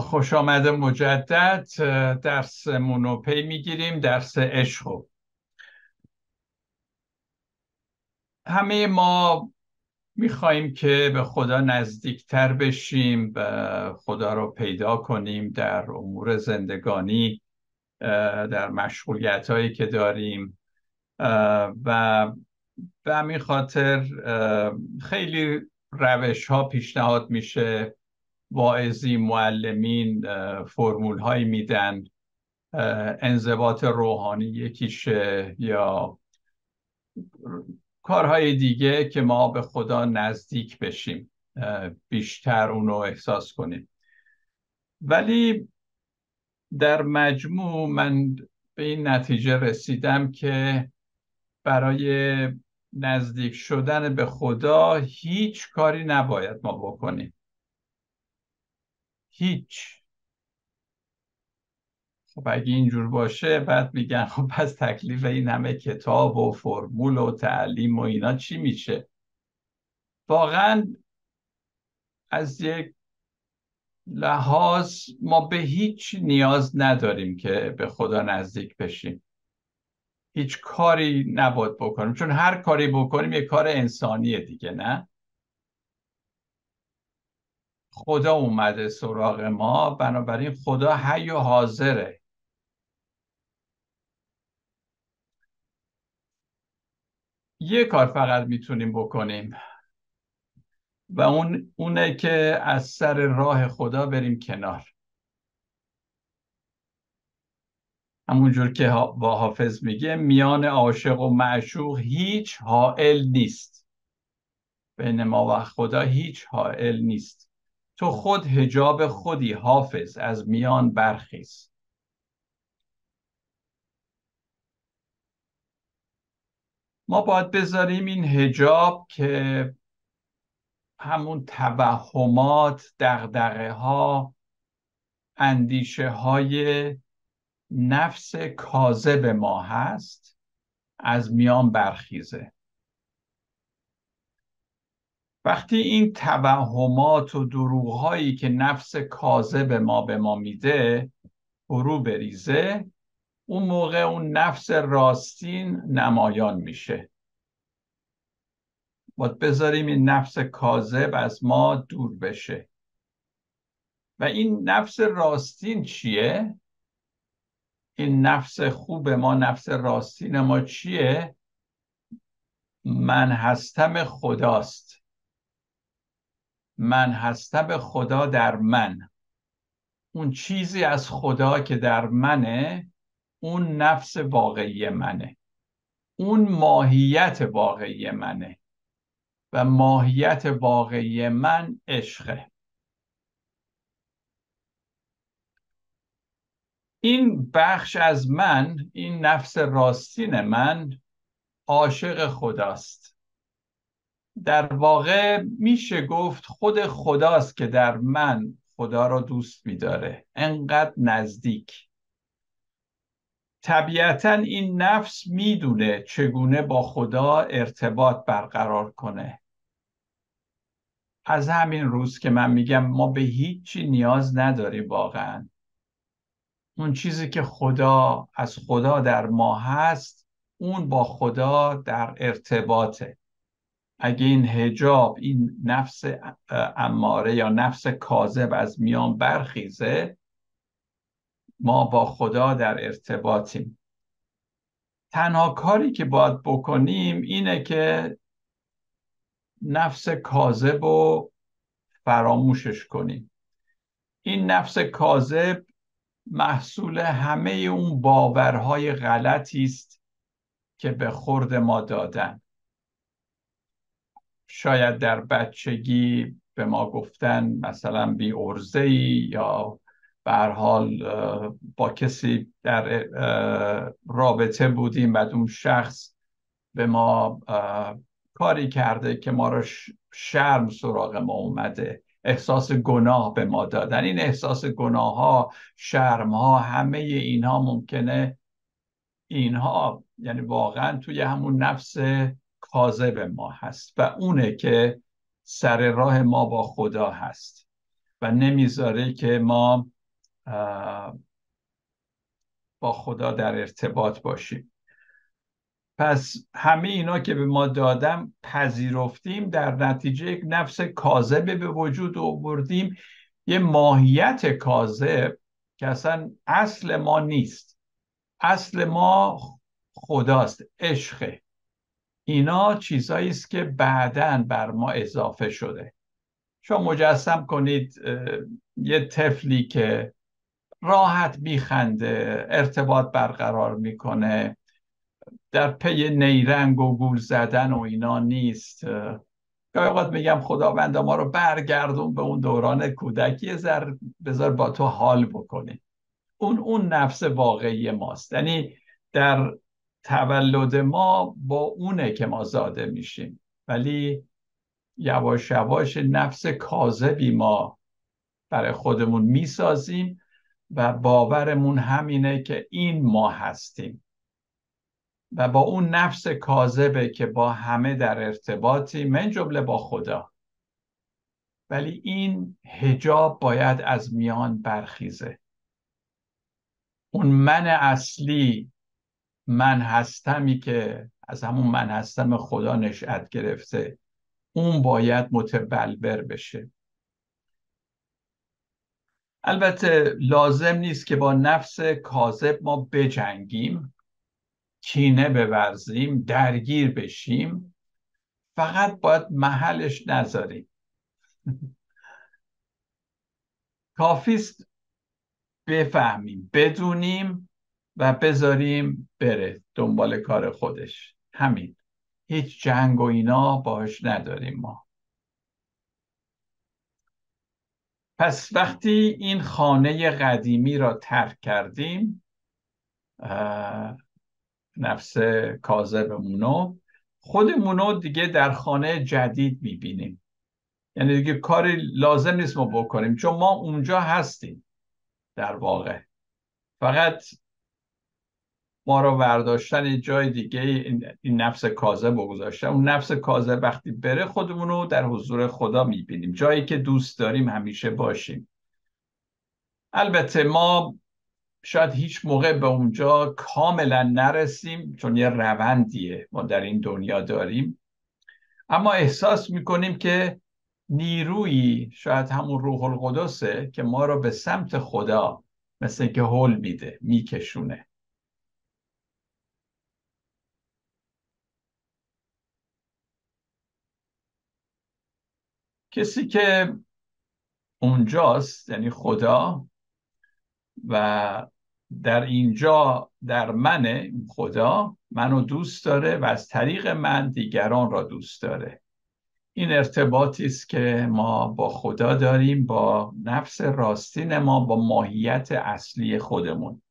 خوش آمده مجدد. درسمون رو پی می‌گیریم. درس عشق همه ما می‌خواهیم که به خدا نزدیکتر بشیم و خدا رو پیدا کنیم در امور زندگانی در مشغولیت هایی که داریم. و به همین خاطر خیلی روش ها پیشنهاد میشه. واعظی معلمین فرمول هایی میدن انضباط روحانی یکیشه یا کارهای دیگه که ما به خدا نزدیک بشیم بیشتر اونو احساس کنیم. ولی در مجموع من به این نتیجه رسیدم که برای نزدیک شدن به خدا هیچ کاری نباید ما بکنیم. هیچ. خب اگه اینجور باشه بعد میگن خب پس تکلیف این همه کتاب و فرمول و تعلیم و اینا چی میشه؟ واقعا از یک لحاظ ما به هیچ نیاز نداریم که به خدا نزدیک بشیم. هیچ کاری نباید بکنیم چون هر کاری بکنیم یه کار انسانیه دیگه نه؟ خدا اومده سراغ ما بنابراین خدا حی و حاضره. یه کار فقط می‌تونیم بکنیم و اون اونه که از سر راه خدا بریم کنار. همونجور که با حافظ میگه میان عاشق و معشوق هیچ حائل نیست. بین ما و خدا هیچ حائل نیست. تو خود هجاب خودی حافظ از میان برخیز. ما باید بذاریم این هجاب که همون توهمات دغدغه ها اندیشه های نفس کاذب ما هست از میان برخیزه. وقتی این توهمات و دروغهایی که نفس کاذب ما به ما میده فرو بریزه اون موقع اون نفس راستین نمایان میشه باید بذاریم این نفس کاذب از ما دور بشه و این نفس راستین چیه؟ این نفس خوب ما نفس راستین ما چیه؟ من هستم خداست من هستم خدا در من. اون چیزی از خدا که در منه اون نفس واقعی منه. اون ماهیت واقعی منه. و ماهیت واقعی من عشقه. این بخش از من این نفس راستین من عاشق خداست. در واقع میشه گفت خود خداست که در من خدا را دوست میداره. انقدر نزدیک. طبیعتا این نفس می‌دونه چگونه با خدا ارتباط برقرار کنه. از همین روز که من میگم ما به هیچی نیاز نداریم واقعا. اون چیزی که خدا از خدا در ما هست اون با خدا در ارتباطه. اگه این هجاب این نفس اماره یا نفس کاذب از میان برخیزه ما با خدا در ارتباطیم. تنها کاری که باید بکنیم اینه که نفس کاذب رو فراموشش کنیم. این نفس کاذب محصول همه اون باورهای غلطی است که به خورد ما دادن. شاید در بچگی به ما گفتن مثلا بی ارزه یا به حال با کسی در رابطه بودیم بعد اون شخص به ما کاری کرده که ما رو شرم سراغ ما اومده. احساس گناه به ما دادن. این احساس گناه ها شرم ها همه اینها ممکنه اینها یعنی واقعا توی همون نفس کاذب ما هست و اونه که سر راه ما با خدا هست و نمی‌ذاره که ما با خدا در ارتباط باشیم. پس همه اینا که به ما دادم پذیرفتیم در نتیجه یک نفس کاذبه به وجود آوردیم. یه ماهیت کاذب که اصلا اصل ما نیست. اصل ما خداست عشقه. اینا چیزایی است که بعدا بر ما اضافه شده. شما مجسم کنید یه طفلی که راحت میخنده ارتباط برقرار می‌کنه در پی نیرنگ و گول زدن و اینا نیست. گاهی اوقات میگم خداوند ما رو برگردون به اون دوران کودکی زر بذار با تو حال بکنی اون اون نفس واقعی ماست. یعنی در تولد ما با اونه که ما زاده میشیم. ولی یواش یواش نفس کاذبی ما برای خودمون می‌سازیم و باورمون همینه که این ما هستیم. و با اون نفس کاذبه که با همه در ارتباطی من جمله با خدا. ولی این هجاب باید از میان برخیزه. اون من اصلی من هستمی که از همون من هستم خدا نشأت گرفته. اون باید متبلبر بشه. البته لازم نیست که با نفس کاذب ما بجنگیم کینه بورزیم درگیر بشیم. فقط باید محلش نذاریم. کافیست بفهمیم بدونیم و بذاریم بره دنبال کار خودش. همین. هیچ جنگ و اینا باش نداریم ما. پس وقتی این خانه قدیمی را ترک کردیم نفس کاذبمونو خودمونو دیگه در خانه جدید می‌بینیم. یعنی دیگه کاری لازم نیست ما بکنیم چون ما اونجا هستیم در واقع. فقط ما رو برداشتن جای دیگه این, نفس کاذب گذاشتن. اون نفس کاذب وقتی بره خودمون رو در حضور خدا می‌بینیم. جایی که دوست داریم همیشه باشیم. البته ما شاید هیچ موقع به اونجا کاملا نرسیم چون یه روندیه ما در این دنیا داریم. اما احساس می‌کنیم که نیرویی شاید همون روح القدسه که ما رو به سمت خدا مثل که حل میده میکشونه. کسی که اونجاست یعنی خدا و در اینجا در من خدا منو دوست داره و از طریق من دیگران را دوست داره. این ارتباطی است که ما با خدا داریم با نفس راستین ما با ماهیت اصلی خودمون.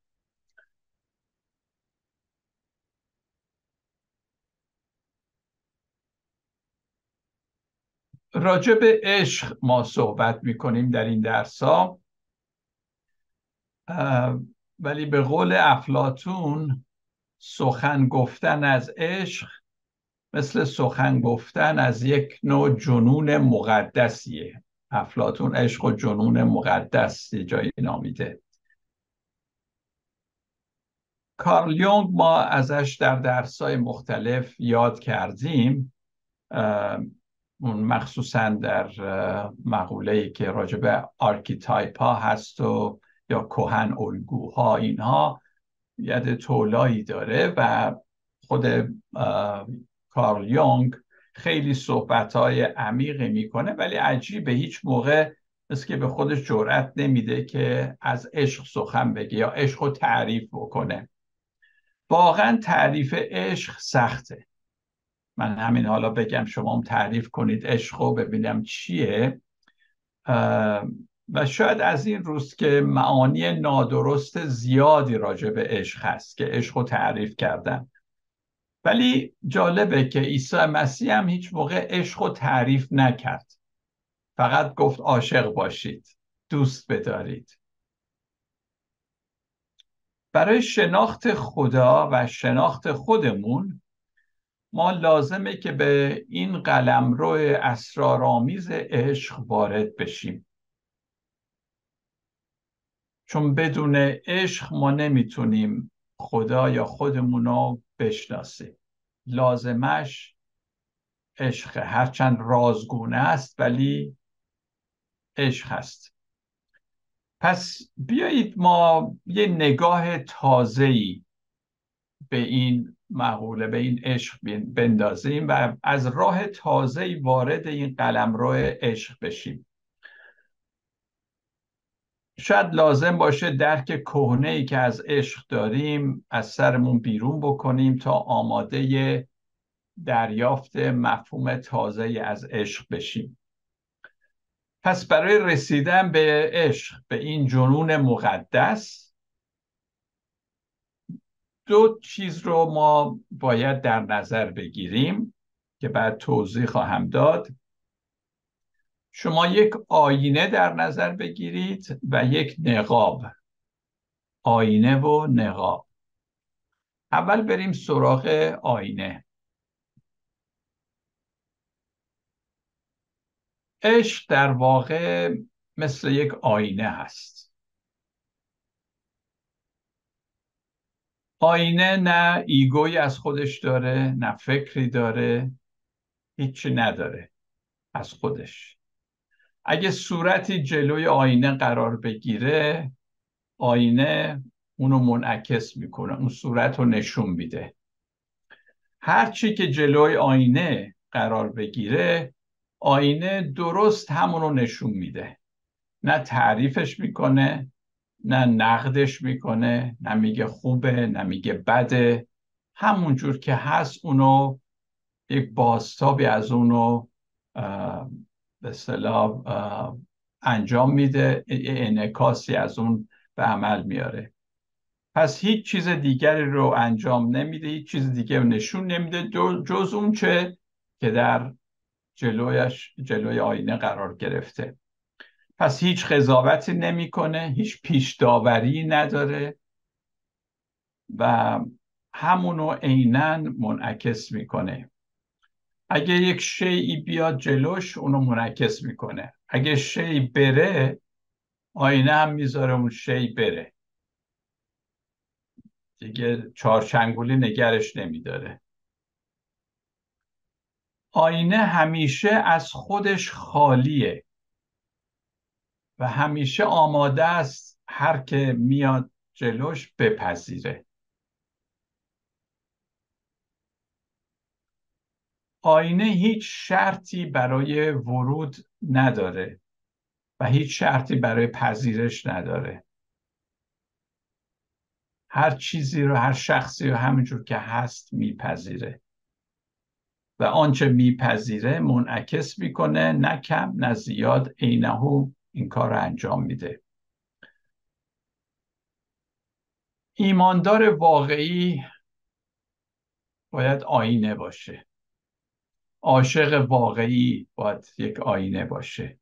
راجع به عشق ما صحبت می‌کنیم در این درس ها ولی به قول افلاتون سخن گفتن از عشق مثل سخن گفتن از یک نوع جنون مقدسیه. افلاتون عشق و جنون مقدس جایی نامیده. کارل یونگ ما ازش در درسای مختلف یاد کردیم. مخصوصا در مقوله که راجع به archetype ها هست و یا کهن الگوها اینها ید طولایی داره و خود کارل یونگ خیلی صحبت های عمیقی می‌کنه ولی عجیبه هیچ موقع مثل اینکه به خودش جرأت نمیده که از عشق سخن بگه یا عشق رو تعریف بکنه. واقعا تعریف عشق سخته. من همین حالا بگم شما هم تعریف کنید عشق رو ببینم چیه. و شاید از این روز که معانی نادرست زیادی راجع به عشق هست که عشق رو تعریف کردن. ولی جالبه که عیسی مسیح هم هیچ موقع عشق رو تعریف نکرد. فقط گفت عاشق باشید دوست بدارید. برای شناخت خدا و شناخت خودمون ما لازمه که به این قلمرو اسرارآمیز عشق وارد بشیم. چون بدون عشق ما نمی‌تونیم خدا یا خودمون رو بشناسیم. لازمش عشق. هرچند رازگونه است ولی عشق هست پس بیایید ما یه نگاه تازه‌ای به این مقوله به این عشق بندازیم و از راه تازه‌ای وارد این قلمرو عشق بشیم. شاید لازم باشه درک کهنه ای که از عشق داریم از سرمون بیرون بکنیم تا آماده دریافت مفهوم تازه از عشق بشیم. پس برای رسیدن به عشق به این جنون مقدس دو چیز رو ما باید در نظر بگیریم که بعد توضیح خواهم داد. شما یک آینه در نظر بگیرید و یک نقاب. آینه و نقاب. اول بریم سراغ آینه. عشق در واقع مثل یک آینه هست. آینه نه ایگوی از خودش داره نه فکری داره هیچی نداره از خودش. اگه صورتی جلوی آینه قرار بگیره آینه اونو منعکس می‌کنه اون صورت رو نشون میده. هرچی که جلوی آینه قرار بگیره آینه درست همون رو نشون میده. نه تعریفش می‌کنه نه نقدش می‌کنه نه میگه خوبه نه میگه بده. همونجور که هست اونو یک بازتابی از اونو به صلاح انجام میده. انعکاسی از اون به عمل میاره. پس هیچ چیز دیگری رو انجام نمیده هیچ چیز دیگه رو نشون نمیده جز اون چه که در جلویش جلوی آینه قرار گرفته. پس هیچ قضاوتی نمی‌کنه هیچ پیش داوری نداره و همونو عینا منعکس می‌کنه. اگه یک شیعی بیاد جلوش اونو منعکس می‌کنه. اگه شی بره آینه هم می‌ذاره اون شی بره. دیگه چارچنگولی نگرش نمیداره. آینه همیشه از خودش خالیه. و همیشه آماده است هر که میاد جلوش بپذیره. آینه هیچ شرطی برای ورود نداره و هیچ شرطی برای پذیرش نداره. هر چیزی رو هر شخصی رو همینجور که هست میپذیره. و آنچه میپذیره منعکس می‌کنه نه کم نه زیاد عینهو این کار رو انجام میده. ایماندار واقعی باید آینه باشه. عاشق واقعی باید یک آینه باشه.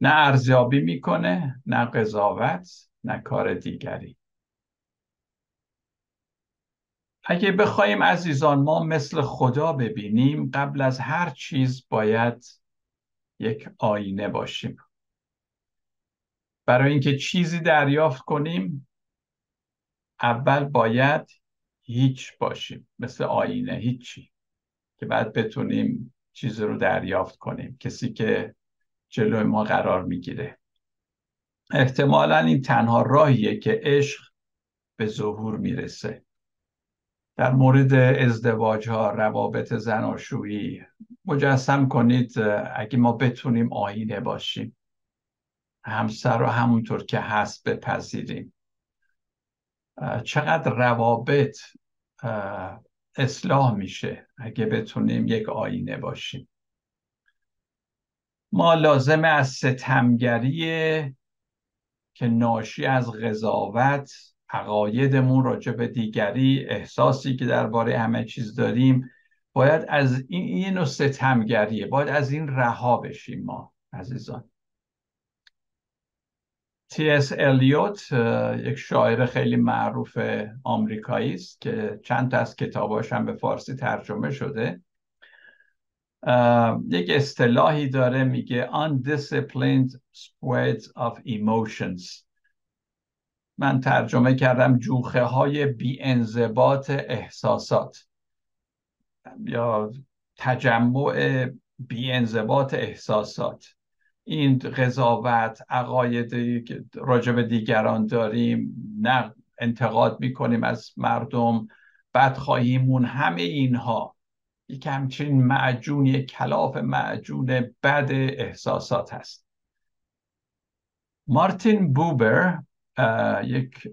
نه ارزیابی می‌کنه نه قضاوت نه کار دیگری. اگه بخوایم عزیزان ما مثل خدا ببینیم قبل از هر چیز باید یک آینه باشیم. برای اینکه چیزی دریافت کنیم اول باید هیچ باشیم مثل آینه هیچی که بعد بتونیم چیزی رو دریافت کنیم کسی که جلوی ما قرار می‌گیره. احتمالا این تنها راهیه که عشق به ظهور می‌رسه. در مورد ازدواج ها روابط زناشویی مجسم کنید اگه ما بتونیم آینه باشیم. همسر رو همونطور که هست بپذیریم. چقدر روابط اصلاح میشه اگه بتونیم یک آینه باشیم. ما لازمه از ستمگری که ناشی از قضاوت عقایدمون راجع به دیگری احساسی که درباره همه چیز داریم باید از این این نوع ستمگریه باید از این رها بشیم ما عزیزان. تی اس الیوت یک شاعر خیلی معروف آمریکایی است که چند تا از کتاباش هم به فارسی ترجمه شده. یک اصطلاحی داره میگه undisciplined spreads of emotions. من ترجمه کردم جوخه های بی انضباط احساسات. یا تجمع بی انضباط احساسات. این قضاوت عقایدی که راجع به دیگران داریم نه انتقاد می‌کنیم از مردم بدخواهیمون همه اینها. یک همچین معجون یک کلاف معجون بد احساسات هست. مارتین بوبر یک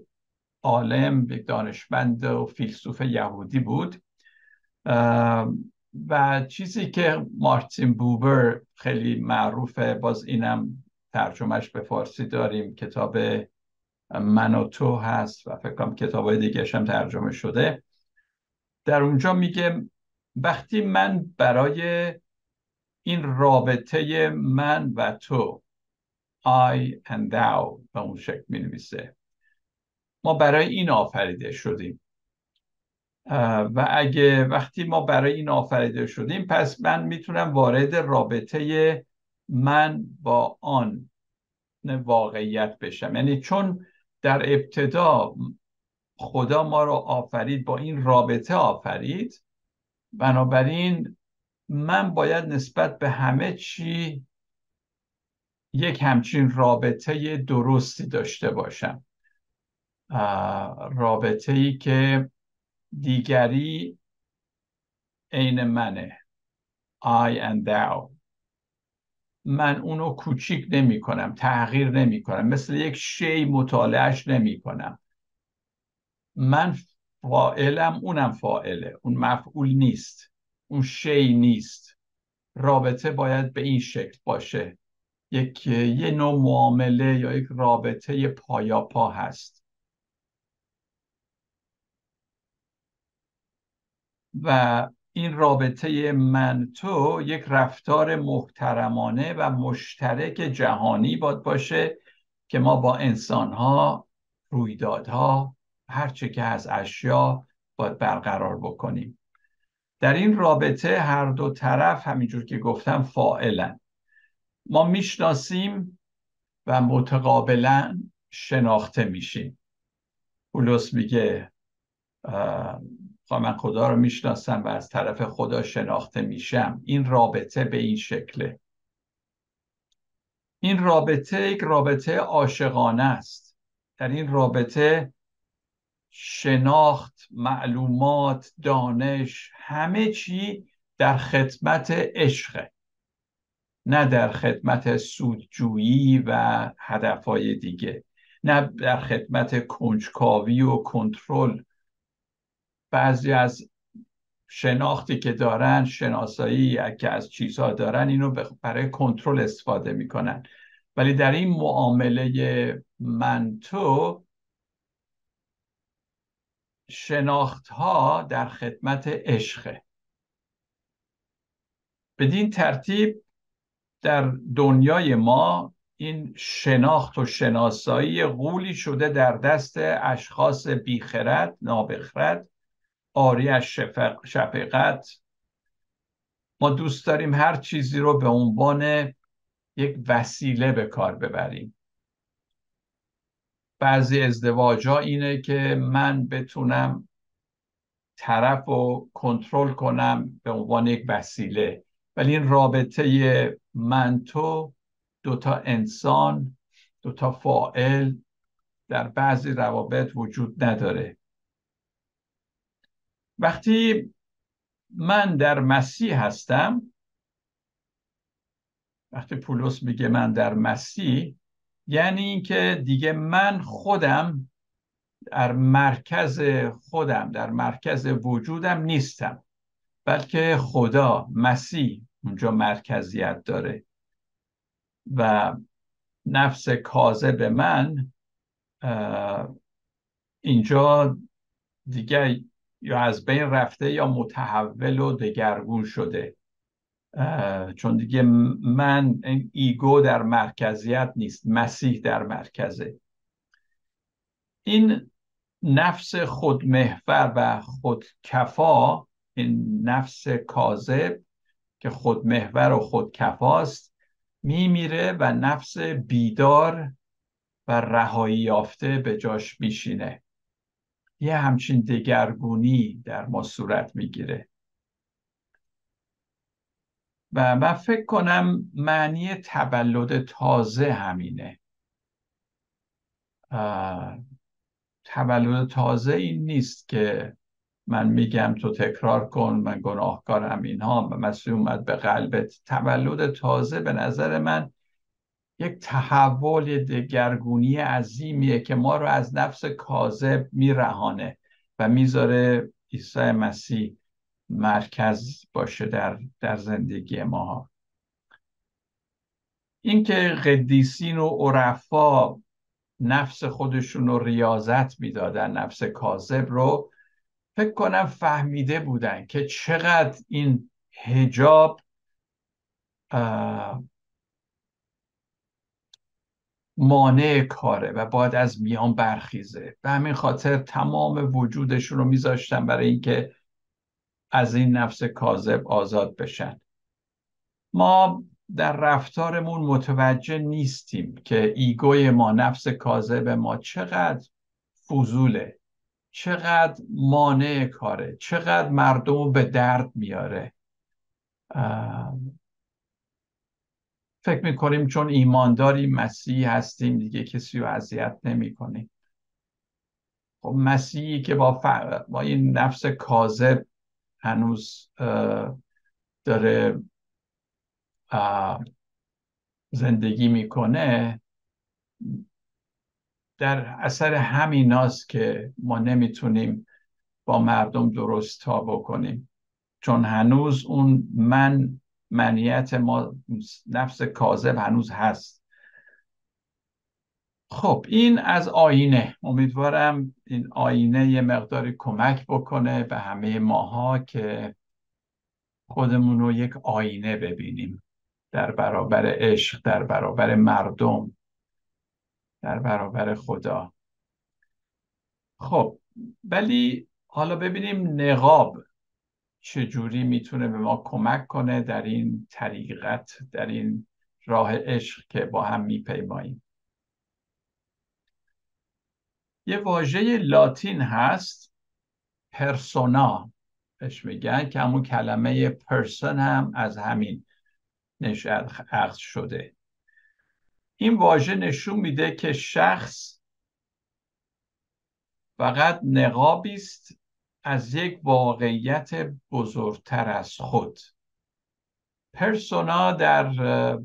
عالم یک دانشمند و فیلسوف یهودی بود. و چیزی که مارتین بوبر خیلی معروفه باز اینم ترجمهش به فارسی داریم کتاب من و تو هست و فکر کنم کتاب های دیگه هم ترجمه شده. در اونجا میگه وقتی من برای این رابطه من و تو I and thou به اون شکل می نویسه ما برای این آفریده شدیم. و اگه وقتی ما برای این آفریده شدیم پس من می‌تونم وارد رابطه من با آن واقعیت بشم. یعنی چون در ابتدا خدا ما رو آفرید با این رابطه آفرید بنابراین من باید نسبت به همه چی یک همچین رابطه درستی داشته باشم. رابطه ای که دیگری عین منه. I and thou. من اونو کوچیک نمی کنم تغییر نمی کنم مثل یک شی مطالعهش نمی کنم من فائلم اونم فائله اون مفعول نیست. اون شی نیست. رابطه باید به این شکل باشه. یک یه نوع معامله یا یک رابطه پایاپا هست. و این رابطه من تو یک رفتار محترمانه و مشترک جهانی باد باشه که ما با انسانها رویدادها هرچه که از اشیا باید برقرار بکنیم. در این رابطه هر دو طرف همینجور که گفتم فائلن ما می‌شناسیم و متقابلا شناخته میشیم. پولس میگه من خدا رو می‌شناسم و از طرف خدا شناخته میشم. این رابطه به این شکله. این رابطه یک رابطه عاشقانه است. در این رابطه شناخت معلومات دانش همه چی در خدمت عشقه نه در خدمت سودجویی و هدفهای دیگه. نه در خدمت کنجکاوی و کنترل بعضی از شناختی که دارن شناسایی که از چیزها دارن اینو برای کنترل استفاده می‌کنن. ولی در این معامله من تو شناخت ها در خدمت عشقه بدین ترتیب در دنیای ما این شناخت و شناسایی غولی شده در دست اشخاص بیخرد نابخرد. آری از شفقت. ما دوست داریم هر چیزی رو به عنوان یک وسیله به کار ببریم. بعضی ازدواج ها اینه که من بتونم طرف رو کنترل کنم به عنوان یک وسیله. ولی این رابطه من تو دوتا انسان دوتا فائل در بعضی روابط وجود نداره. وقتی من در مسیح هستم وقتی پولس میگه من در مسیح یعنی اینکه دیگه من خودم در مرکز خودم در مرکز وجودم نیستم بلکه خدا مسیح اونجا مرکزیت داره. و نفس به من اینجا دیگه یا از بین رفته یا متحول و دگرگون شده. چون دیگه من ایگو در مرکزیت نیست مسیح در مرکزه. این نفس خودمحور و خودکفا این نفس کاذب که خودمحور و خودکفاست میمیره و نفس بیدار و رهایی یافته به جاش میشینه. یه همچین دگرگونی در ما صورت می‌گیره. و من فکر کنم معنی تولد تازه همینه. تولد تازه این نیست که من میگم تو تکرار کن من گناهکارم اینها و مسیح اومد به قلبت. تولد تازه به نظر من یک تحول دگرگونی عظیمیه که ما رو از نفس کاذب میرهانه و می‌ذاره عیسی مسیح مرکز باشه در, در زندگی ما اینکه قدیسین و عرفا نفس خودشون رو ریاضت می‌دادن نفس کاذب رو فکر کنم فهمیده بودن که چقدر این هجاب مانع کاره و باید از میان برخیزه. به همین خاطر تمام وجودشون رو میذاشتن برای اینکه از این نفس کاذب آزاد بشن. ما در رفتارمون متوجه نیستیم که ایگوی ما نفس کاذب ما چقدر فضوله چقدر مانع کاره چقدر مردم به درد میاره. فکر می‌کنیم چون ایمانداری مسیحی هستیم دیگه کسی رو اذیت نمی کنیم خب مسیحی که با, با این نفس کاذب هنوز داره زندگی می‌کنه در اثر همیناست که ما نمی‌تونیم با مردم درست تا بکنیم. چون هنوز اون من منیت ما نفس کاذب هنوز هست. خب این از آینه. امیدوارم این آینه یه مقداری کمک بکنه به همه ماها که خودمون رو یک آینه ببینیم. در برابر عشق در برابر مردم در برابر خدا. خب ولی حالا ببینیم نقاب چجوری می‌تونه به ما کمک کنه در این طریقت در این راه عشق که با هم میپیماییم؟ یه واژه لاتین هست پرسونا. بهش میگن که همون کلمه پرسن هم از همین نشد شده. این واژه نشون میده که شخص فقط نقابی است از یک واقعیت بزرگتر از خود. پرسونا در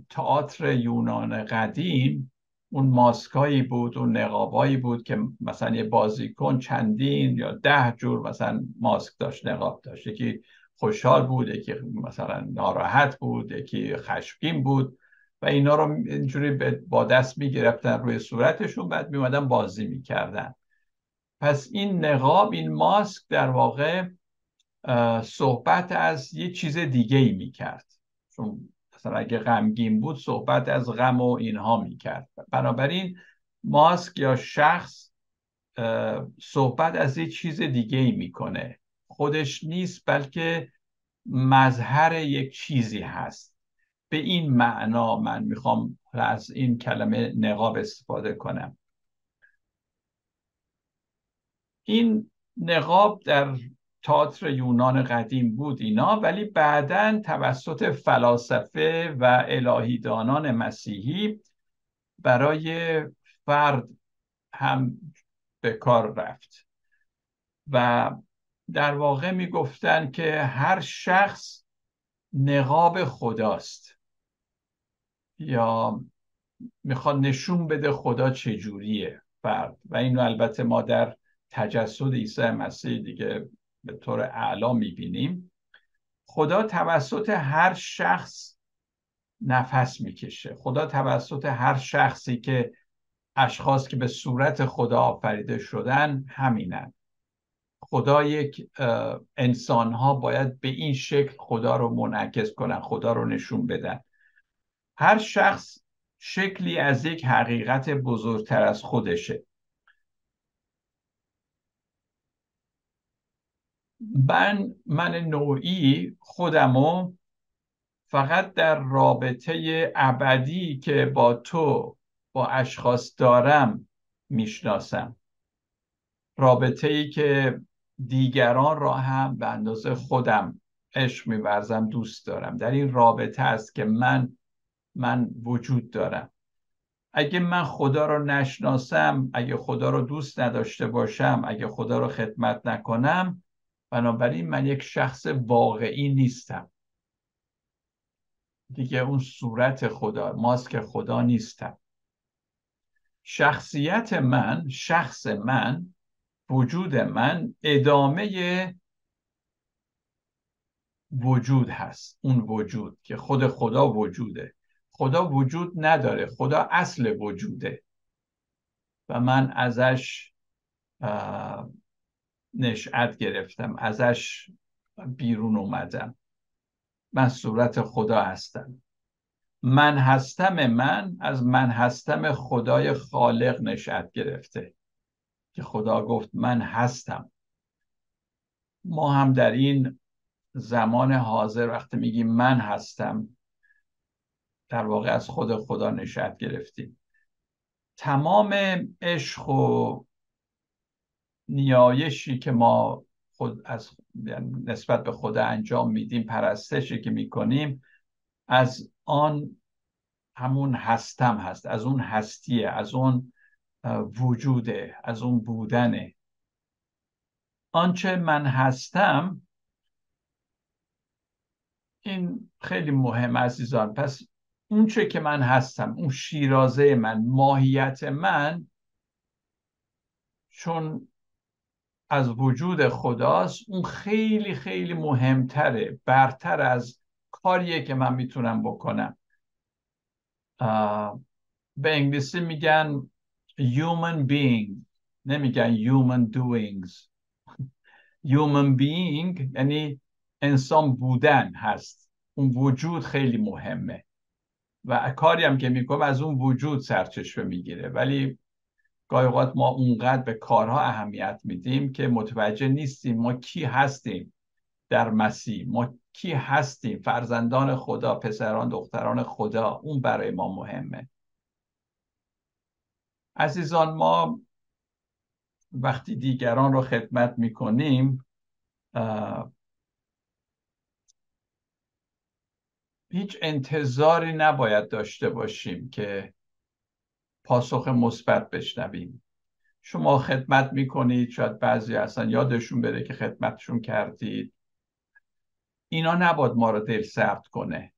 تئاتر یونان قدیم اون ماسکایی بود اون نقابایی بود که مثلا یه بازیکن چندین یا ده جور مثلا ماسک داشت نقاب داشت. یکی خوشحال بود یکی مثلا ناراحت بود یکی خشمگین بود و اینا رو اینجوری با دست می‌گرفتن روی صورتشون بعد میومدن بازی می‌کردن. پس این نقاب این ماسک در واقع صحبت از یه چیز دیگه ای می‌کرد. چون مثلا اگه غمگین بود صحبت از غم و اینها می‌کرد. بنابراین ماسک یا شخص صحبت از یه چیز دیگه ای می‌کنه. خودش نیست بلکه مظهر یک چیزی هست. به این معنا من می‌خوام از این کلمه نقاب استفاده کنم. این نقاب در تئاتر یونان قدیم بود اینا ولی بعدا توسط فلاسفه و الهیدانان مسیحی برای فرد هم به کار رفت. و در واقع می‌گفتن که هر شخص نقاب خداست. یا می‌خواد نشون بده خدا چجوریه فرد. و اینو البته ما در تجسد عیسی مسیح دیگه به طور اعلا می‌بینیم. خدا توسط هر شخص نفس می‌کشه. خدا توسط هر شخصی که اشخاص که به صورت خدا آفریده شدن همینن. خدا یک انسان ها باید به این شکل خدا رو منعکس کنن خدا رو نشون بدن. هر شخص شکلی از یک حقیقت بزرگتر از خودشه. من من نوعی خودمو فقط در رابطه ابدی که با تو با اشخاص دارم می‌شناسم. رابطه ای که دیگران را هم به اندازه خودم عشق میورزم دوست دارم. در این رابطه است که من من وجود دارم. اگه من خدا رو نشناسم اگه خدا رو دوست نداشته باشم اگه خدا رو خدمت نکنم بنابراین من یک شخص واقعی نیستم. دیگه اون صورت خدا ماسک خدا نیستم. شخصیت من شخص من وجود من ادامه وجود هست. اون وجود که خود خدا وجوده. خدا وجود نداره. خدا اصل وجوده. و من ازش نشأت گرفتم. ازش بیرون اومدم. من صورت خدا هستم. من هستم من از من هستم خدای خالق نشأت گرفته. که خدا گفت من هستم. ما هم در این زمان حاضر وقتی میگیم من هستم در واقع از خود خدا نشأت گرفتیم. تمام عشق و نیایشی که ما خود از یعنی نسبت به خدا انجام میدیم پرستشی که می‌کنیم از آن همون هستم هست از اون هستیه از اون وجوده از اون بودنه. آنچه من هستم این خیلی مهم عزیزان. پس اون چه که من هستم اون شیرازه من ماهیت من چون از وجود خداست اون خیلی خیلی مهمتره برتر از کاریه که من می‌تونم بکنم. به انگلیسی میگن human being نمیگن human doings. Human being یعنی انسان بودن هست. اون وجود خیلی مهمه. و کاری هم که می‌کنم از اون وجود سرچشمه می‌گیره. ولی گاهی اوقات ما اونقدر به کارها اهمیت میدیم که متوجه نیستیم ما کی هستیم در مسیح ما کی هستیم؟ فرزندان خدا پسران دختران خدا اون برای ما مهمه. عزیزان ما وقتی دیگران رو خدمت می‌کنیم هیچ انتظاری نباید داشته باشیم که پاسخ مثبت بشنویم. شما خدمت می‌کنید. شاید بعضی اصلا یادشون بره که خدمتشون کردید. اینا نباید ما رو دل سرد کنه.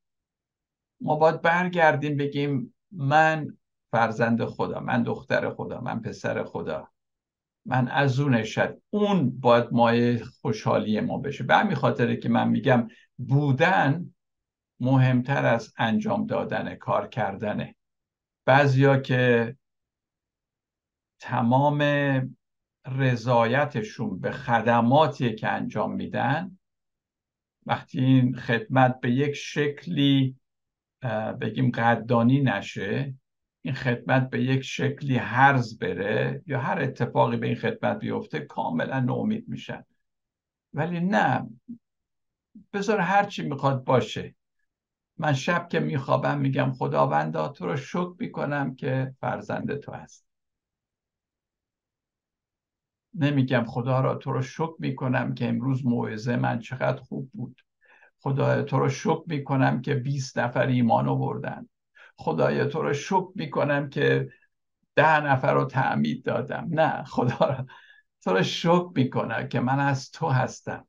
ما باید برگردیم بگیم من فرزند خدا من دختر خدا من پسر خدا من از اون شد. اون باید مایه خوشحالی ما بشه. به همین خاطره که من میگم بودن مهمتر از انجام دادن کار کردنه. بعضیا که تمام رضایتشون به خدماتی که انجام میدن وقتی این خدمت به یک شکلی بگیم قدردانی نشه این خدمت به یک شکلی هرز بره یا هر اتفاقی به این خدمت بیفته کاملا ناامید میشن. ولی نه بذار هرچی می‌خواد باشه. من شب که میخوابم میگم خداوندا تو رو شکر می‌کنم که فرزند تو هست نمیگم خدا را تو رو شکر می‌کنم که امروز موعظه من چقدر خوب بود. خدایا تو رو شکر می‌کنم که 20 نفر ایمان آوردن. خدایا تو رو شکر می‌کنم که ده نفر رو تعمید دادم. نه خدا را تو رو شکر می‌کنم که من از تو هستم.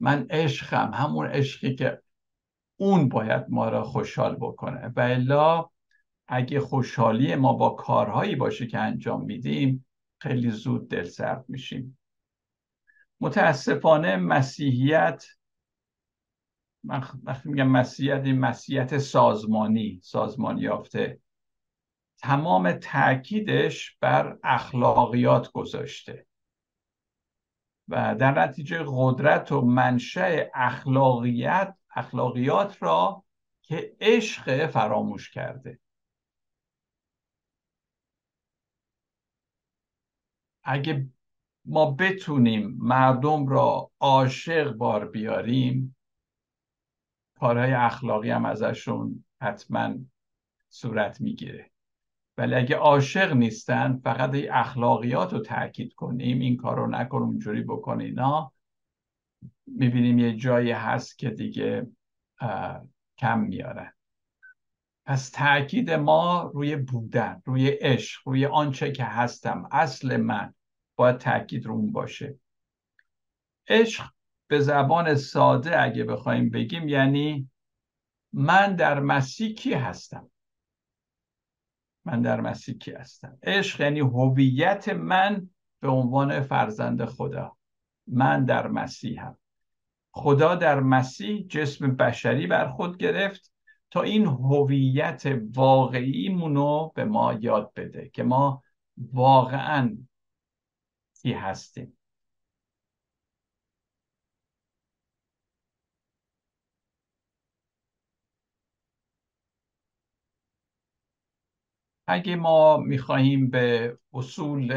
من عشقم همون عشقی که اون باید ما را خوشحال بکنه. و الا اگه خوشحالی ما با کارهایی باشه که انجام میدیم خیلی زود دل سرد میشیم. متاسفانه مسیحیت من وقتی میگم مسیحیت این مسیحیت سازمانی سازمانی یافته تمام تاکیدش بر اخلاقیات گذاشته. و در نتیجه قدرت و منشأ اخلاقیت اخلاقیات را که عشق فراموش کرده. اگه ما بتونیم مردم را عاشق بار بیاریم کارهای اخلاقی هم ازشون حتما صورت می‌گیره. ولی اگه عاشق نیستن فقط اخلاقیات رو تاکید کنیم این کار رو نکن اونجوری بکن اینا می‌بینیم یه جایی هست که دیگه کم میاره. پس تاکید ما روی بودن روی عشق روی آنچه که هستم اصل من باید تاکید رو اون باشه. عشق به زبان ساده اگه بخوایم بگیم یعنی من در مسیح کی هستم؟ من در مسیح کی هستم؟ عشق یعنی هویت من به عنوان فرزند خدا. من در مسیحم. خدا در مسیح جسم بشری بر خود گرفت تا این هویت واقعیمونو به ما یاد بده که ما واقعا کی هستیم. اگه ما می‌خواهیم به اصول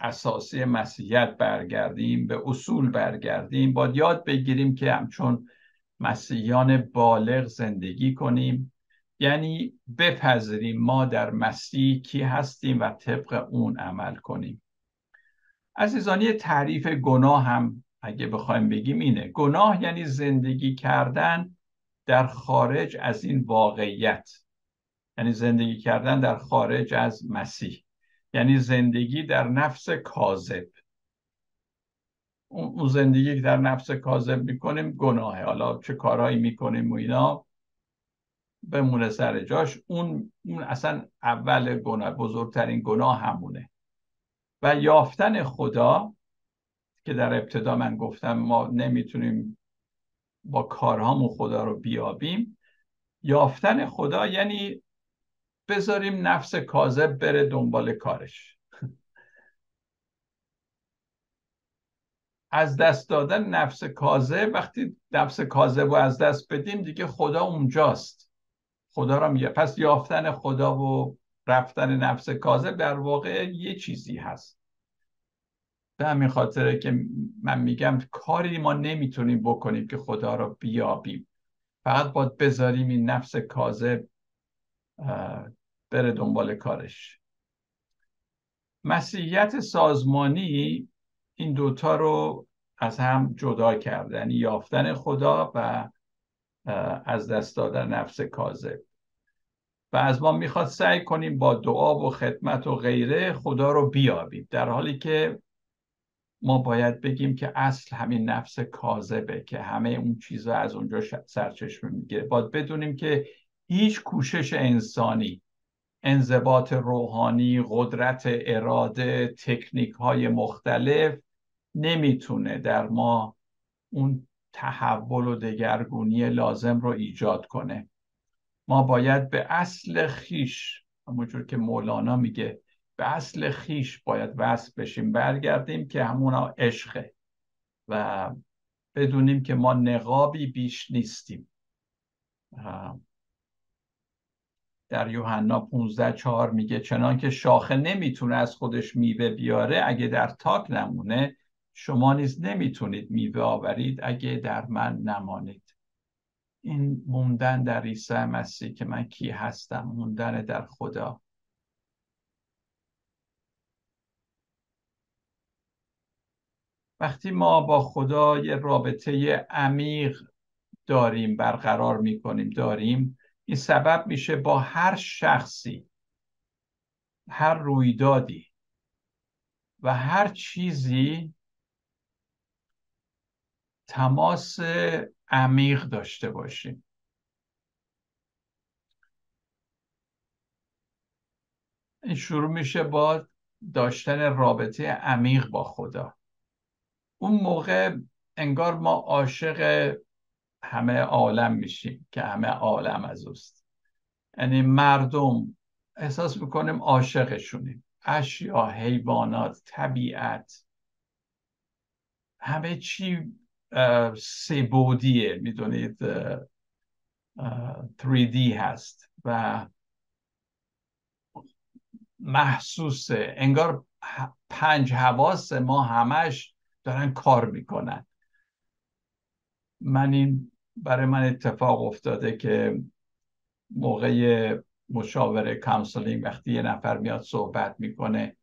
اساسی مسیحیت برگردیم به اصول برگردیم باید یاد بگیریم که همچون مسیحیان بالغ زندگی کنیم. یعنی بپذیریم ما در مسیح کی هستیم و طبق اون عمل کنیم. عزیزانی تعریف گناه هم اگه بخوایم بگیم اینه. گناه یعنی زندگی کردن در خارج از این واقعیت. یعنی زندگی کردن در خارج از مسیح. یعنی زندگی در نفس کاذب. اون زندگی که در نفس کاذب می‌کنیم گناهه. حالا چه کارهایی می‌کنیم و اینا بمونه سر جاش. اون, اون اصلا اول گناه بزرگترین گناه همونه. و یافتن خدا که در ابتدا من گفتم ما نمی‌تونیم با کارهامون خدا رو بیابیم. یافتن خدا یعنی بذاریم نفس کاذب بره دنبال کارش. از دست دادن نفس کاذب وقتی نفس کاذب رو از دست بدیم دیگه خدا اونجاست. خدا رو میگه. پس یافتن خدا و رفتن نفس کاذب در واقع یه چیزی هست. به همین خاطره که من میگم کاری ما نمی‌تونیم بکنیم که خدا رو بیابیم. فقط باید بذاریم این نفس کاذب بره دنبال کارش. مسیحیت سازمانی این دوتا رو از هم جدا کرده یعنی یافتن خدا و از دست دادن نفس کاذب. و از ما می‌خواد سعی کنیم با دعا و خدمت و غیره خدا رو بیابیم. در حالی که ما باید بگیم که اصل همین نفس کاذبه که همه اون چیزا از اونجا سرچشمه می‌گیره. باید بدونیم که هیچ کوشش انسانی انضباط روحانی قدرت اراده تکنیک های مختلف نمی‌تونه در ما اون تحول و دگرگونی لازم رو ایجاد کنه. ما باید به اصل خیش همونجور که مولانا میگه به اصل خیش باید وصل بشیم برگردیم که همونا عشقه و بدونیم که ما نقابی بیش نیستیم. در یوحنا 15 4 میگه چنان که شاخه نمی‌تونه از خودش میوه بیاره اگه در تاک نمونه شما نیز نمی‌تونید میوه آورید اگه در من نمانید. این موندن در عیسی مسیح که من کی هستم موندن در خدا. وقتی ما با خدا یه رابطه عمیق داریم برقرار می‌کنیم داریم این سبب میشه با هر شخصی هر رویدادی و هر چیزی تماس عمیق داشته باشیم. این شروع میشه با داشتن رابطه عمیق با خدا. اون موقع انگار ما عاشق همه عالم میشیم که همه عالم از اوست. یعنی مردم احساس می‌کنیم عاشقشونیم. اشیا حیوانات طبیعت. همه چی سبودیه می‌دونید 3D هست و محسوسه. انگار پنج حواس ما همش دارن کار می‌کنن. من این برای من اتفاق افتاده که موقع مشاوره counseling وقتی یه نفر میاد صحبت می‌کنه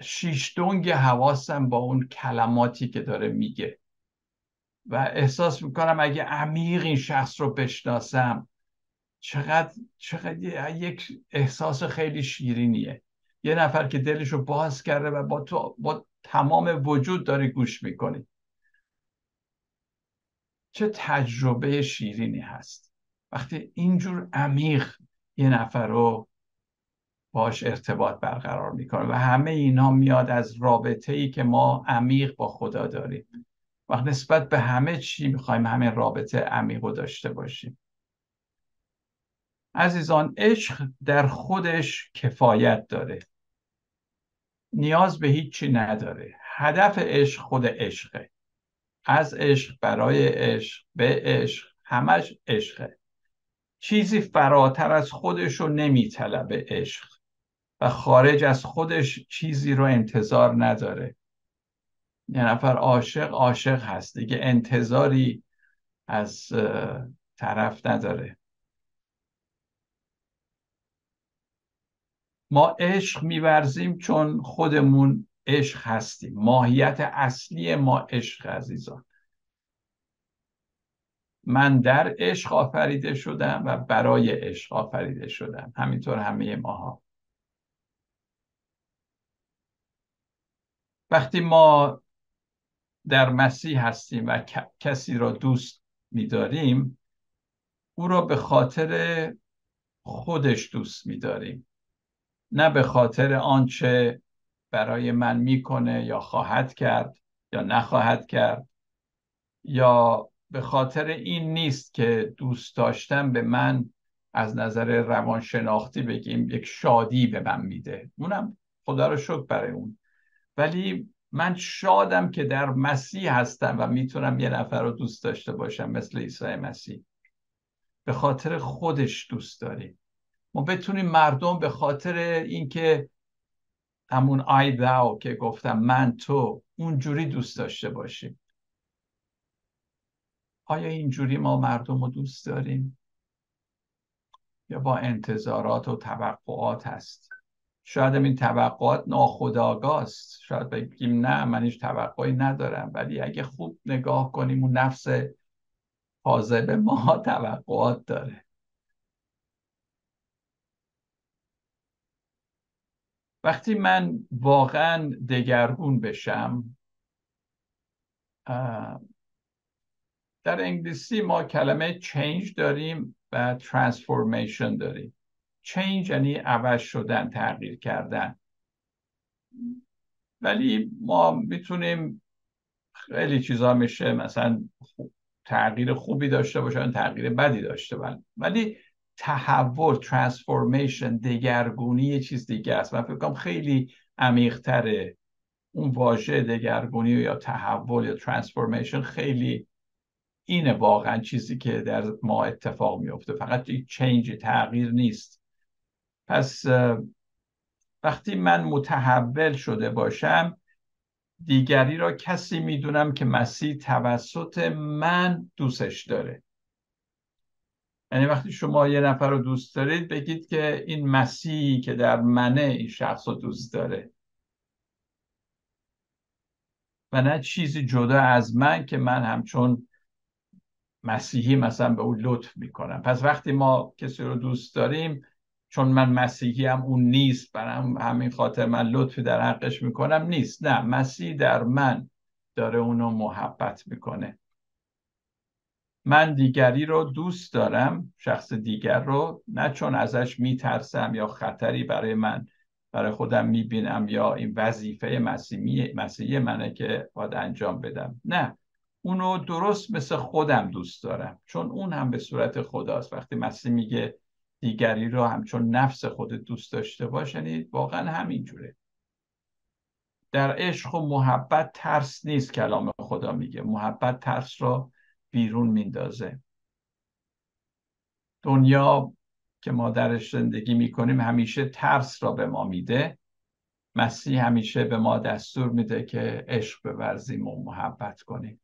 شیش دنگ حواسم با اون کلماتی که داره میگه. و احساس می‌کنم اگه عمیق این شخص رو بشناسم چقدر چقدر یک احساس خیلی شیرینیه. یه نفر که دلش رو باز کرده و با تو با تمام وجود داری گوش می‌کنی. چه تجربه شیرینی هست. وقتی اینجور عمیق یه نفر رو باش ارتباط برقرار می‌کنه و همه اینا میاد از رابطه ای که ما عمیق با خدا داریم. و نسبت به همه چی می‌خوایم همین رابطه عمیق رو داشته باشیم. عزیزان عشق در خودش کفایت داره. نیاز به هیچی نداره. هدف عشق خود عشقه. از عشق برای عشق به عشق همش عشقه. چیزی فراتر از خودش رو نمیطلبه عشق و خارج از خودش چیزی رو انتظار نداره. یه نفر عاشق عاشق هست. دیگه انتظاری از طرف نداره. ما عشق میورزیم چون خودمون عشق هستیم. ماهیت اصلی ما عشق عزیزان. من در عشق آفریده شدم و برای عشق آفریده شدم. همینطور همه ماها. وقتی ما در مسیح هستیم و کسی را دوست میداریم او را به خاطر خودش دوست میداریم. نه به خاطر آنچه برای من می‌کنه یا خواهد کرد یا نخواهد کرد یا به خاطر این نیست که دوست داشتم به من از نظر روانشناختی بگیم یک شادی به من میده. اونم خدا رو شکر برای اون. ولی من شادم که در مسیح هستم و می‌تونم یه نفر رو دوست داشته باشم مثل عیسی مسیح. به خاطر خودش دوست داریم. ما بتونیم مردم به خاطر اینکه همون آی داو که گفتم من تو اونجوری دوست داشته باشیم. آیا اینجوری ما مردم رو دوست داریم؟ یا با انتظارات و توقعات هست؟ شاید این توقعات ناخداگاه است شاید بگیم نه من هیچ توقعی ندارم. ولی اگه خوب نگاه کنیم اون نفس حاضر ما توقعات داره. وقتی من واقعا دگرگون بشم در انگلیسی ما کلمه change داریم و transformation داریم. Change یعنی عوض شدن تغییر کردن. ولی ما می‌تونیم خیلی چیزا میشه مثلا تغییر خوبی داشته باشه تغییر بدی داشته باشه ولی تحول transformation دگرگونی یه چیز دیگه است. من فکر کنم خیلی عمیقتره اون واژه دگرگونی یا تحول یا transformation خیلی اینه واقعا چیزی که در ما اتفاق میفته فقط یک change تغییر نیست. پس وقتی من متحول شده باشم دیگری را کسی می‌دونم که مسیح توسط من دوستش داره. یعنی وقتی شما یه نفر رو دوست دارید بگید که این مسیحی که در منه این شخص رو دوست داره. و نه چیزی جدا از من که من همچون مسیحی مثلا به اون لطف می‌کنم. پس وقتی ما کسی رو دوست داریم چون من مسیحی هم اون نیست برم همین خاطر من لطفی در حقش می‌کنم نیست. نه مسیح در من داره اونو محبت می‌کنه. من دیگری رو دوست دارم شخص دیگر رو نه چون ازش میترسم یا خطری برای من برای خودم می‌بینم یا این وظیفه مسیحی, مسیحی منه که باید انجام بدم. نه اونو درست مثل خودم دوست دارم چون اون هم به صورت خداست. وقتی مسیح میگه دیگری رو همچون نفس خود دوست داشته باش یعنی واقعا همینجوره در عشق و محبت ترس نیست کلام خدا میگه. محبت ترس رو بیرون میندازه. دنیا که ما درش زندگی می‌کنیم همیشه ترس را به ما میده. مسیح همیشه به ما دستور میده که عشق بورزیم و محبت کنیم.